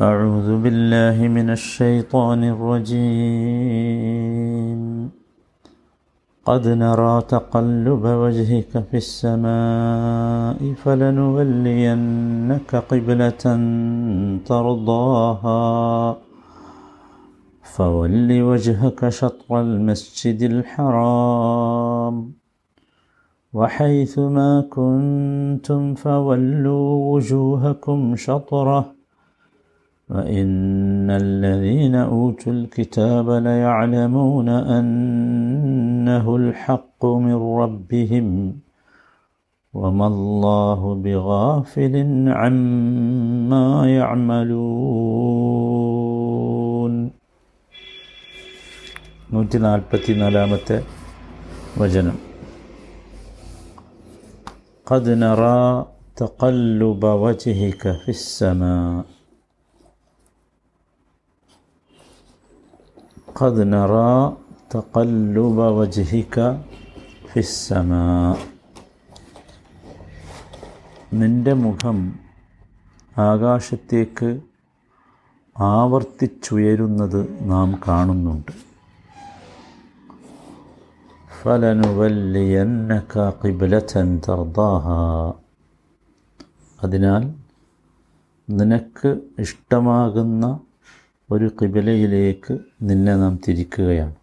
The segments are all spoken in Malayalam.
أعوذ بالله من الشيطان الرجيم. قد نرى تقلب وجهك في السماء فلنولينك قبلة ترضاها. فول وجهك شطر المسجد الحرام. وحيث ما كنتم فولوا وجوهكم شطره. وإن الذين أوتوا الكتاب ليعلمون أنه الحق من ربهم وما الله بغافل عما يعملون. نوتي نالبتي نلامة وجنم قد نرى تقلب وجهك في السماء. قد نرى تقلب وجهك في السماء നിന്റെ മുഖം ആകാശത്തേക്ക് ആവർത്തിച്ചുയരുന്നത് നാം കാണുന്നുണ്ട് ഫലനുവല്ലിയന്നക ഖിബ്ലതൻ തർദാഹ അതിനാൽ നിനക്ക് ഇഷ്ടമാകുന്ന ഒരു കിബിലയിലേക്ക് നിന്നെ നാം തിരിക്കുകയാണ്.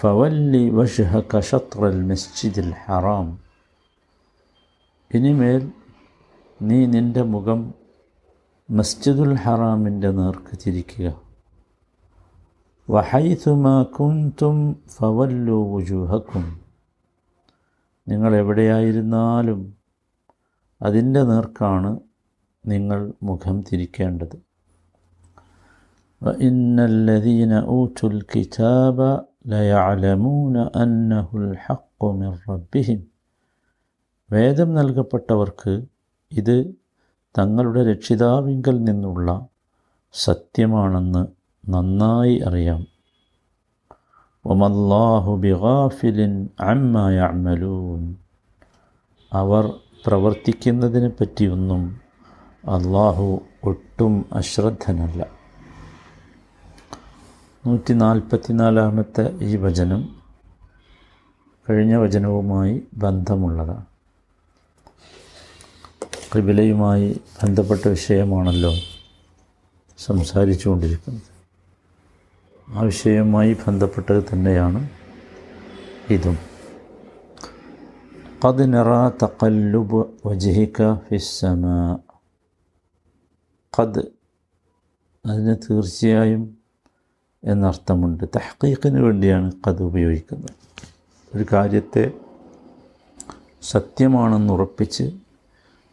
ഫവല്ലി വഷ്ഹക ഷത്രൽ മസ്ജിദിൽ ഹറാം. ഇനിമേൽ നീ നിന്റെ മുഖം മസ്ജിദുൽ ഹറാമിന്റെ നേർക്ക് തിരിക്കുക. വഹൈതുമാ ഫവല്ലു വുജൂഹക്കും നിങ്ങൾ എവിടെയായിരുന്നാലും അതിന്റെ നേർക്കാണ് നിങ്ങൾ മുഖം തിരിക്കേണ്ടത്. وإن الذين أوتوا الكتاب ليعلمون أنه الحق من ربهم വേദം നൽകപ്പെട്ടവർക്ക് ഇത് തങ്ങളുടെ രക്ഷിതാവിങ്കൽ നിന്നുള്ള സത്യമാണെന്ന് നന്നായി അറിയാം ഒമല്ലാഹു ബിഗാഫിലിൻ അമ്മ യഅമലൂൻ അവർ പ്രവർത്തിക്കുന്നതിനെ പറ്റിയൊന്നും അള്ളാഹു ഒട്ടും അശ്രദ്ധനല്ല നൂറ്റി നാൽപ്പത്തിനാലാമത്തെ ഈ വചനം കഴിഞ്ഞ വചനവുമായി ബന്ധമുള്ളതാണ് കിബിലയുമായി ബന്ധപ്പെട്ട വിഷയമാണല്ലോ സംസാരിച്ചുകൊണ്ടിരിക്കുന്നത് ആ വിഷയവുമായി ബന്ധപ്പെട്ടത് തന്നെയാണ് ഇതും قد نرى تقلب وجهك في السماء قد അതിന് തീർച്ചയായും എന്നർത്ഥമുണ്ട്. തഹ്ക്കീഖിന് വേണ്ടിയാണ് കത് ഉപയോഗിക്കുന്നത്. ഒരു കാര്യത്തെ സത്യമാണെന്ന് ഉറപ്പിച്ച്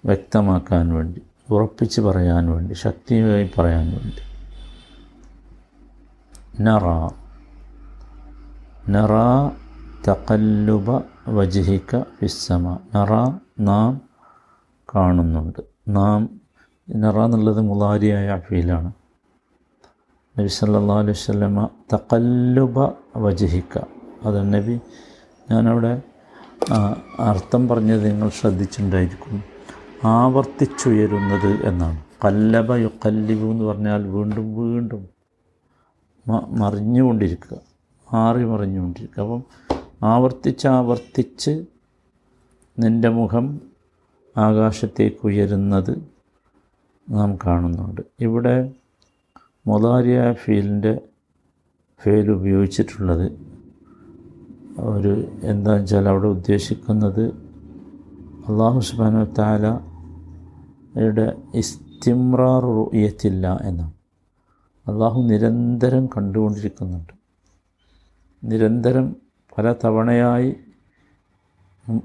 വ്യക്തമാക്കാൻ വേണ്ടി ഉറപ്പിച്ച് പറയാൻ വേണ്ടി ശക്തിയായി പറയാൻ വേണ്ടി. നറ. നറ തകല്ലുബ വജിഹിക്ക ഫിസ്സമ. നറ നാം കാണുന്നുണ്ട്. നാം നറ എന്നുള്ളത് മുലാരിയായ ഫീലാണ് നബി സല്ലാ അലൈഹി സ്വലമ തക്കല്ലുബ വജഹിക്ക. അത് നബി ഞാനവിടെ അർത്ഥം പറഞ്ഞത് നിങ്ങൾ ശ്രദ്ധിച്ചിട്ടുണ്ടായിരിക്കും. ആവർത്തിച്ചുയരുന്നത് എന്നാണ്. കല്ലബ യുക്കല്ലിബു എന്ന് പറഞ്ഞാൽ വീണ്ടും വീണ്ടും മറിഞ്ഞുകൊണ്ടിരിക്കുക. മാറി മറിഞ്ഞുകൊണ്ടിരിക്കുക. അപ്പം ആവർത്തിച്ച് ആവർത്തിച്ച് നിന്റെ മുഖം ആകാശത്തേക്ക് ഉയരുന്നത് നാം കാണുന്നുണ്ട്. ഇവിടെ മൊതാരിയ ഫീലിന്റെ ഫെയിൽ ഉപയോഗിച്ചിട്ടുള്ളത് ഒരു എന്താണെന്ന് വെച്ചാൽ അവിടെ ഉദ്ദേശിക്കുന്നത് അള്ളാഹു സുബാനു താലയുടെ ഇസ്തിമ്രാർ റുയത്തില്ല എന്നാണ്. അള്ളാഹു നിരന്തരം കണ്ടുകൊണ്ടിരിക്കുന്നുണ്ട്. നിരന്തരം പല തവണയായി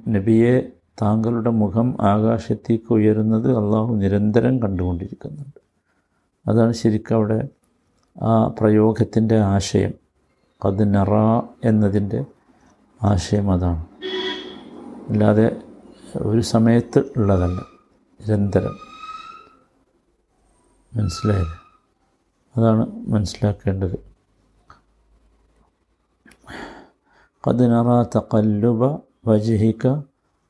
നബിയെ താങ്കളുടെ മുഖം ആകാശത്തേക്ക് ഉയരുന്നത് അള്ളാഹു നിരന്തരം കണ്ടുകൊണ്ടിരിക്കുന്നുണ്ട്. അതാണ് ശരിക്കും അവിടെ ആ പ്രയോഗത്തിൻ്റെ ആശയം അത് നറ എന്നതിൻ്റെ ആശയം അതാണ് അല്ലാതെ ഒരു സമയത്ത് ഉള്ളതല്ല നിരന്തരം മനസ്സിലായില്ലേ അതാണ് മനസ്സിലാക്കേണ്ടത് قد نرى تقلب وجهك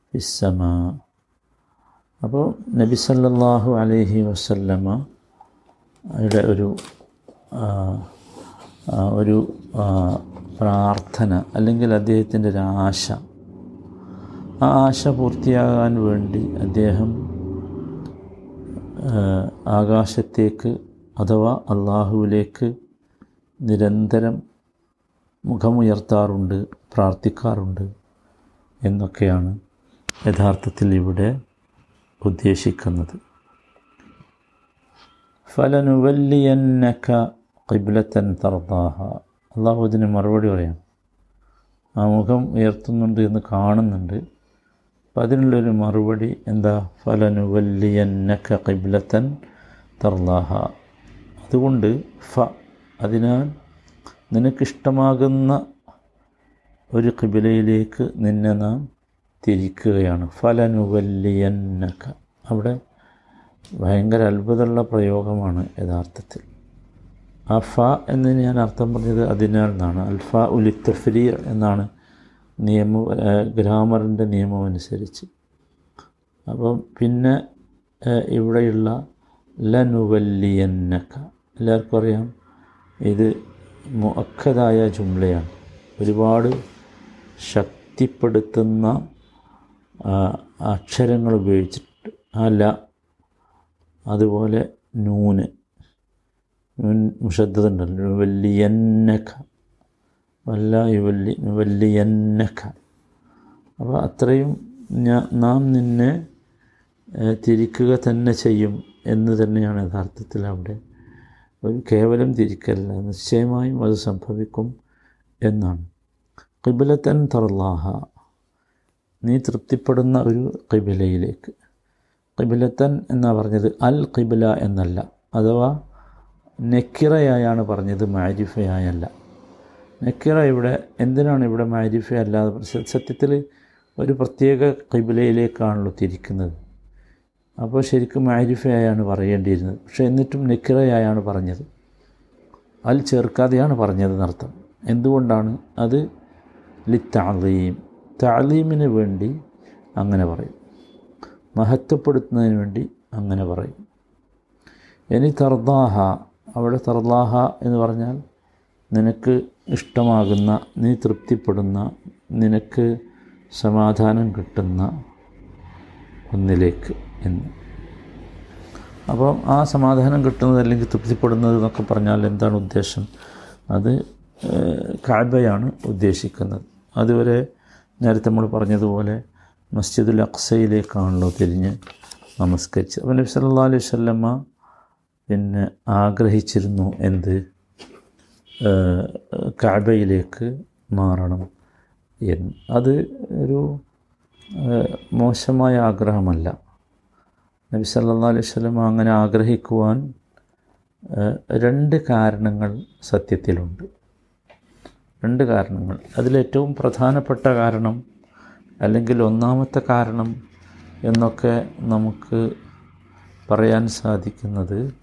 في السماء അപ്പോൾ നബി സല്ലല്ലാഹു അലൈഹി വസല്ലമ യുടെ ഒരു ഒരു പ്രാർത്ഥന അല്ലെങ്കിൽ അദ്ദേഹത്തിന്റെ ഒരു ആശ. ആ ആശ പൂർത്തിയാകാൻ വേണ്ടി അദ്ദേഹം ആകാശത്തേക്ക് അഥവാ അള്ളാഹുവിലേക്ക് നിരന്തരം മുഖമുയർത്താറുണ്ട് പ്രാർത്ഥിക്കാറുണ്ട് എന്നൊക്കെയാണ് യഥാർത്ഥത്തിൽ ഇവിടെ ഉദ്ദേശിക്കുന്നത്. ഫലനുവല്ലിയന്നക കിബ്ലത്തൻ തർദാഹ. അള്ളാഹു ഇതിന് മറുപടി പറയാം. ആ മുഖം ഉയർത്തുന്നുണ്ട് എന്ന് കാണുന്നുണ്ട്. അപ്പം അതിനുള്ളൊരു മറുപടി എന്താ? ഫലനുവല്ലിയന്നക കിബ്ലത്തൻ തർദാഹ. അതുകൊണ്ട് ഫ അതിനാൽ നിനക്കിഷ്ടമാകുന്ന ഒരു കിബിലയിലേക്ക് നിന്നെ നാം തിരിക്കുകയാണ്. ഫലനുവല്ലിയന്നക്ക അവിടെ ഭയങ്കര അത്ഭുതമുള്ള പ്രയോഗമാണ് യഥാർത്ഥത്തിൽ. ആ ഫ എന്ന് ഞാൻ അർത്ഥം പറഞ്ഞത് അതിനാൽ എന്നാണ്. അൽഫ ഉലിത്തഫ്രി എന്നാണ് നിയമ ഗ്രാമറിന്റെ നിയമം അനുസരിച്ച്. അപ്പം പിന്നെ ഇവിടെയുള്ള ലനുവല്ലിയന്നക്ക. എല്ലാവർക്കും അറിയാം ഇത് മുഖതായ ജുംലയാണ്. ഒരുപാട് ശക്തിപ്പെടുത്തുന്ന അക്ഷരങ്ങൾ ഉപയോഗിച്ചിട്ട്. ആ ല അതുപോലെ നൂന്. നൂൻ മുഷദ്ദുണ്ടല്ലോ വല്ലിയന്നഖ വല്ല യുവല്ലി വലിയന്നക്ക അപ്പോൾ അത്രയും നാം നിന്നെ തിരിക്കുക തന്നെ ചെയ്യും എന്ന് തന്നെയാണ് യഥാർത്ഥത്തിൽ അവിടെ ഒരു കേവലം തിരിക്കല്ല. നിശ്ചയമായും അത് സംഭവിക്കും എന്നാണ്. കിബിലത്തൻ തറല്ലാഹ. നീ തൃപ്തിപ്പെടുന്ന ഒരു കിബിലയിലേക്ക് കിബിലത്തൻ എന്നാണ് പറഞ്ഞത്? അൽ കിബില എന്നല്ല. അഥവാ നെക്കിറയായാണ് പറഞ്ഞത് മാരിഫയായല്ല. നെക്കിറ ഇവിടെ എന്തിനാണ് ഇവിടെ മാരിഫ അല്ലാതെ? സത്യത്തിൽ ഒരു പ്രത്യേക കിബിലയിലേക്കാണല്ലോ തിരിക്കുന്നത്. അപ്പോൾ ശരിക്കും മാരിഫയായാണ് പറയേണ്ടിയിരുന്നത്. പക്ഷേ എന്നിട്ടും നെക്കിറയായാണ് പറഞ്ഞത്. അൽ ചേർക്കാതെയാണ് പറഞ്ഞത് എന്നർത്ഥം എന്തുകൊണ്ടാണ്? അത് ലി താലീം താലീമിന് വേണ്ടി അങ്ങനെ പറയും. മഹത്വപ്പെടുത്തുന്നതിന് വേണ്ടി അങ്ങനെ പറയും. ഇനി തർദാഹ അവിടെ തർദാഹ എന്ന് പറഞ്ഞാൽ നിനക്ക് ഇഷ്ടമാകുന്ന നീ തൃപ്തിപ്പെടുന്ന നിനക്ക് സമാധാനം കിട്ടുന്ന ഒന്നിലേക്ക് എന്ന്. അപ്പം ആ സമാധാനം കിട്ടുന്നത് അല്ലെങ്കിൽ തൃപ്തിപ്പെടുന്നത് എന്നൊക്കെ പറഞ്ഞാൽ എന്താണ് ഉദ്ദേശം? അത് കാബയാണ് ഉദ്ദേശിക്കുന്നത്. അതുവരെ നേരത്തെ നമ്മൾ പറഞ്ഞതുപോലെ മസ്ജിദുൽ അക്സയിലേക്കാണല്ലോ തിരിഞ്ഞ് നമസ്കരിച്ച്. അപ്പം നബി സല്ലാ അലൈഹി വസല്ലമ പിന്നെ ആഗ്രഹിച്ചിരുന്നു എന്ത്? കാബയിലേക്ക് മാറണം എന്ന്. അത് ഒരു മോശമായ ആഗ്രഹമല്ല. നബി സല്ലാ അലൈഹി വസല്ലമ അങ്ങനെ ആഗ്രഹിക്കുവാൻ രണ്ട് കാരണങ്ങൾ സത്യത്തിലുണ്ട്. രണ്ട് കാരണങ്ങൾ. അതിലേറ്റവും പ്രധാനപ്പെട്ട കാരണം അല്ലെങ്കിൽ ഒന്നാമത്തെ കാരണം എന്നൊക്കെ നമുക്ക് പറയാൻ സാധിക്കുന്നത്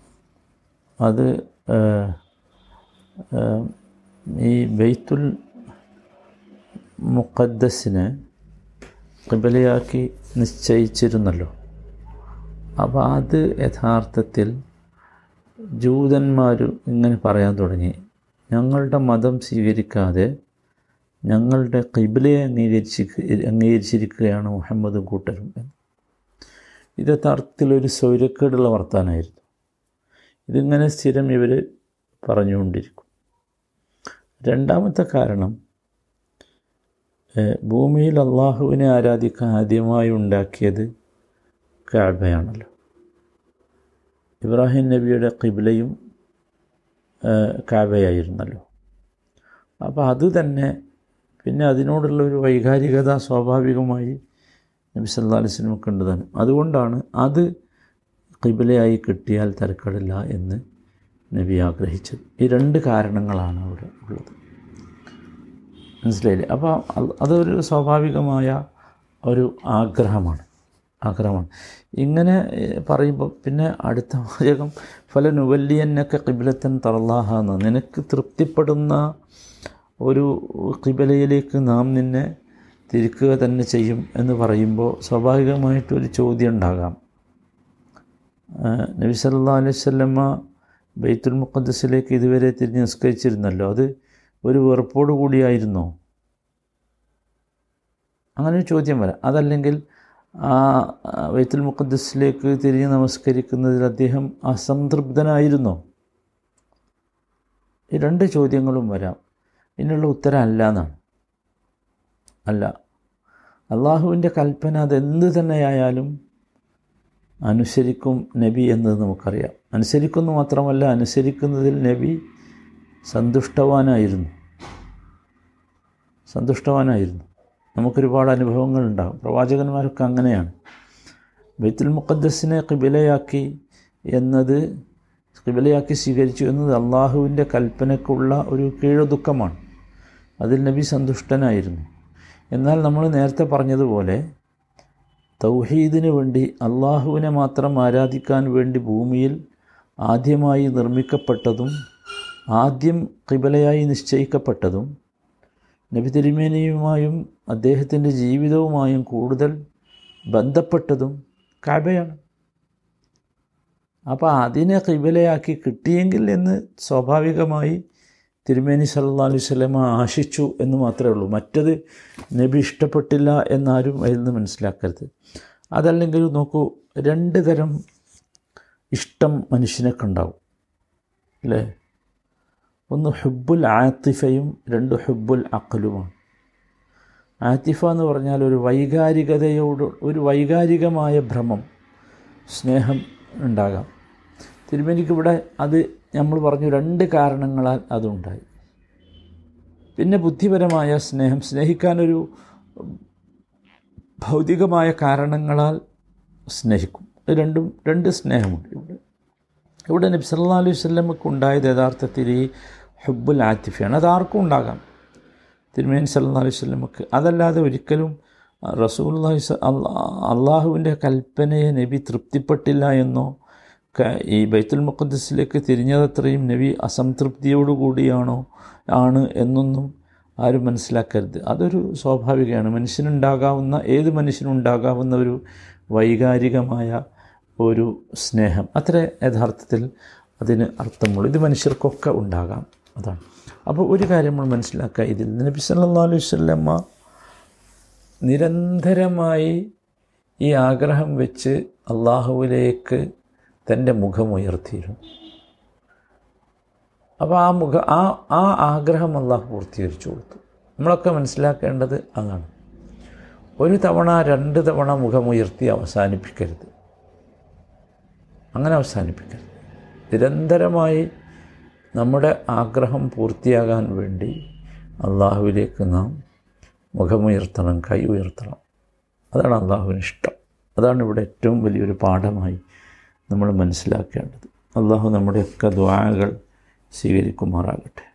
അത് ഈ ബെയ്ത്തുൽ മുഖദ്ദസിനെ കിബലയാക്കി നിശ്ചയിച്ചിരുന്നല്ലോ. അപ്പോൾ അത് യഥാർത്ഥത്തിൽ ജൂതന്മാർ ഇങ്ങനെ പറയാൻ തുടങ്ങി. ഞങ്ങളുടെ മതം സ്വീകരിക്കാതെ ഞങ്ങളുടെ കിബിലയെ അംഗീകരിച്ച് അംഗീകരിച്ചിരിക്കുകയാണ് മുഹമ്മദും കൂട്ടരും എന്ന്. ഇത് യഥാർത്ഥത്തിലൊരു സൗരക്കേടുള്ള വർത്താനായിരുന്നു. ഇതിങ്ങനെ സ്ഥിരം ഇവർ പറഞ്ഞുകൊണ്ടിരിക്കും. രണ്ടാമത്തെ കാരണം ഭൂമിയിൽ അള്ളാഹുവിനെ ആരാധിക്കാൻ ആദ്യമായി ഉണ്ടാക്കിയത് കാബയാണല്ലോ. ഇബ്രാഹിം നബിയുടെ കിബിലയും കാബയായിരുന്നല്ലോ. അപ്പോൾ അത് തന്നെ പിന്നെ അതിനോടുള്ള ഒരു വൈകാരികത സ്വാഭാവികമായി നബി സല്ലാ അലൈഹി ഉണ്ട് തന്നെ അതുകൊണ്ടാണ് അത് കിബിലയായി കിട്ടിയാൽ തരക്കടില്ല എന്ന് നബി ആഗ്രഹിച്ചത്. ഈ രണ്ട് കാരണങ്ങളാണ് അവിടെ ഉള്ളത്. മനസ്സിലായില്ലേ? അപ്പോൾ അത് അതൊരു സ്വാഭാവികമായ ഒരു ആഗ്രഹമാണ്. ആഗ്രഹമാണ്. ഇങ്ങനെ പറയുമ്പോൾ പിന്നെ അടുത്ത വാചകം ഫല നുവല്ലിയെന്നൊക്കെ കിബിലത്തൻ തറല്ലാഹ എന്ന് നിനക്ക് തൃപ്തിപ്പെടുന്ന ഒരു കിബലയിലേക്ക് നാം നിന്നെ തിരിക്കുക തന്നെ ചെയ്യും എന്ന് പറയുമ്പോൾ സ്വാഭാവികമായിട്ടൊരു ചോദ്യം ഉണ്ടാകാം നബി സല്ലാ വസല്ലമ ബൈത്തുൽ മുഖദ്സിലേക്ക് ഇതുവരെ തിരിഞ്ഞ് നിസ്കരിച്ചിരുന്നല്ലോ. അത് ഒരു വെറുപ്പോടു കൂടിയായിരുന്നോ? അങ്ങനെ ചോദ്യം വരാം. അതല്ലെങ്കിൽ ആ ബൈത്തുൽ മുഖദ്സിലേക്ക് തിരിഞ്ഞ് നമസ്കരിക്കുന്നതിൽ അദ്ദേഹം അസംതൃപ്തനായിരുന്നോ? ഈ രണ്ട് ചോദ്യങ്ങളും വരാം. ഇതിനുള്ള ഉത്തരം അല്ല എന്നാണ് അല്ല. അള്ളാഹുവിന്റെ കൽപ്പന അതെന്ത് തന്നെയായാലും അനുസരിക്കും നബി എന്നത് നമുക്കറിയാം. അനുസരിക്കുന്നു മാത്രമല്ല അനുസരിക്കുന്നതിൽ നബി സന്തുഷ്ടവാനായിരുന്നു. സന്തുഷ്ടവാനായിരുന്നു. നമുക്കൊരുപാട് അനുഭവങ്ങളുണ്ടാകും പ്രവാചകന്മാരൊക്കെ അങ്ങനെയാണ്. ബൈത്തുൽ മുഖദ്സിനെ കിബിലയാക്കി എന്നത് കിബിലയാക്കി സ്വീകരിച്ചു എന്നത് അള്ളാഹുവിന്റെ കൽപ്പനയ്ക്കുള്ള ഒരു കീഴൊതുക്കമാണ്. അതിൽ നബി സന്തുഷ്ടനായിരുന്നു. എന്നാൽ നമ്മൾ നേരത്തെ പറഞ്ഞതുപോലെ തൗഹീദിന് വേണ്ടി അള്ളാഹുവിനെ മാത്രം ആരാധിക്കാൻ വേണ്ടി ഭൂമിയിൽ ആദ്യമായി നിർമ്മിക്കപ്പെട്ടതും ആദ്യം കിബലയായി നിശ്ചയിക്കപ്പെട്ടതും നബി തിരുമേനിയുമായും അദ്ദേഹത്തിന്റെ ജീവിതവുമായും കൂടുതൽ ബന്ധപ്പെട്ടതും കാബയാണ് അപ്പോൾ അതിനെ കിബലയാക്കി കിട്ടിയെങ്കിൽ എന്ന് സ്വാഭാവികമായി തിരുമേനി സല്ലാ അലൈഹി സ്വലമ ആശിച്ചു എന്ന് മാത്രമേ ഉള്ളൂ. മറ്റത് നബി ഇഷ്ടപ്പെട്ടില്ല എന്നാരും അതിൽ നിന്ന് മനസ്സിലാക്കരുത്. അതല്ലെങ്കിൽ നോക്കൂ രണ്ട് തരം ഇഷ്ടം മനുഷ്യനൊക്കെ ഉണ്ടാവും. അല്ലേ? ഒന്ന് ഹുബുൽ ആത്തിഫയും രണ്ട് ഹുബുൽ അക്കലുമാണ് ആത്തിഫ എന്ന് പറഞ്ഞാൽ ഒരു വൈകാരികതയോട് ഒരു വൈകാരികമായ ഭ്രമം സ്നേഹം ഉണ്ടാകാം. തിരുമേനിക്ക് ഇവിടെ അത് നമ്മൾ പറഞ്ഞു രണ്ട് കാരണങ്ങളാൽ അതുണ്ടായി. പിന്നെ ബുദ്ധിപരമായ സ്നേഹം. സ്നേഹിക്കാനൊരു ഭൗതികമായ കാരണങ്ങളാൽ സ്നേഹിക്കും. രണ്ടും രണ്ട് സ്നേഹമുണ്ട് ഇവിടെ. ഇവിടെ നബി സല്ലാ അലൈഹി വല്ലമക്ക് ഉണ്ടായത് യഥാർത്ഥത്തിൽ ഈ ഹുബുൽ ആത്തിഫയാണ്. അത് ആർക്കും ഉണ്ടാകാം. തിരുമേൻ സല്ലാ അലൈഹി വല്ലമക്ക് അതല്ലാതെ ഒരിക്കലും റസൂൽ അള്ളാഹുവിന്റെ കൽപ്പനയെ നബി തൃപ്തിപ്പെട്ടില്ല എന്നോ ഈ ബൈത്തുൽ മുഖദ്സിലേക്ക് തിരിഞ്ഞതത്രയും നബി അസംതൃപ്തിയോടുകൂടിയാണോ ആണ് എന്നൊന്നും ആരും മനസ്സിലാക്കരുത്. അതൊരു സ്വാഭാവികമാണ് മനുഷ്യനുണ്ടാകാവുന്ന ഏത് മനുഷ്യനുണ്ടാകാവുന്ന ഒരു വൈകാരികമായ ഒരു സ്നേഹം. അത്ര യഥാർത്ഥത്തിൽ അതിന് അർത്ഥമുള്ളൂ. ഇത് മനുഷ്യർക്കൊക്കെ ഉണ്ടാകാം. അതാണ്. അപ്പോൾ ഒരു കാര്യം നമ്മൾ മനസ്സിലാക്കുക. ഇതിൽ നബി സല്ലാ അലൈഹി നിരന്തരമായി ഈ ആഗ്രഹം വെച്ച് അള്ളാഹുവിലേക്ക് തന്റെ മുഖമുയർത്തിയിരുന്നു അപ്പോൾ ആ മുഖ ആ ആ ആഗ്രഹം അള്ളാഹു പൂർത്തീകരിച്ചു കൊടുത്തു. നമ്മളൊക്കെ മനസ്സിലാക്കേണ്ടത് അങ്ങാണ് ഒരു തവണ രണ്ട് തവണ മുഖമുയർത്തി അവസാനിപ്പിക്കരുത്. അങ്ങനെ അവസാനിപ്പിക്കരുത്. നിരന്തരമായി നമ്മുടെ ആഗ്രഹം പൂർത്തിയാകാൻ വേണ്ടി അള്ളാഹുവിലേക്ക് നാം മുഖമുയർത്തണം കൈ ഉയർത്തണം. അതാണ് അള്ളാഹുവിന് ഇഷ്ടം. അതാണ് ഇവിടെ ഏറ്റവും വലിയൊരു പാഠമായി നമ്മൾ മനസ്സിലാക്കേണ്ടത്. അള്ളാഹു നമ്മുടെയൊക്കെ ദ്വാകൾ സ്വീകരിക്കുമാറാകട്ടെ.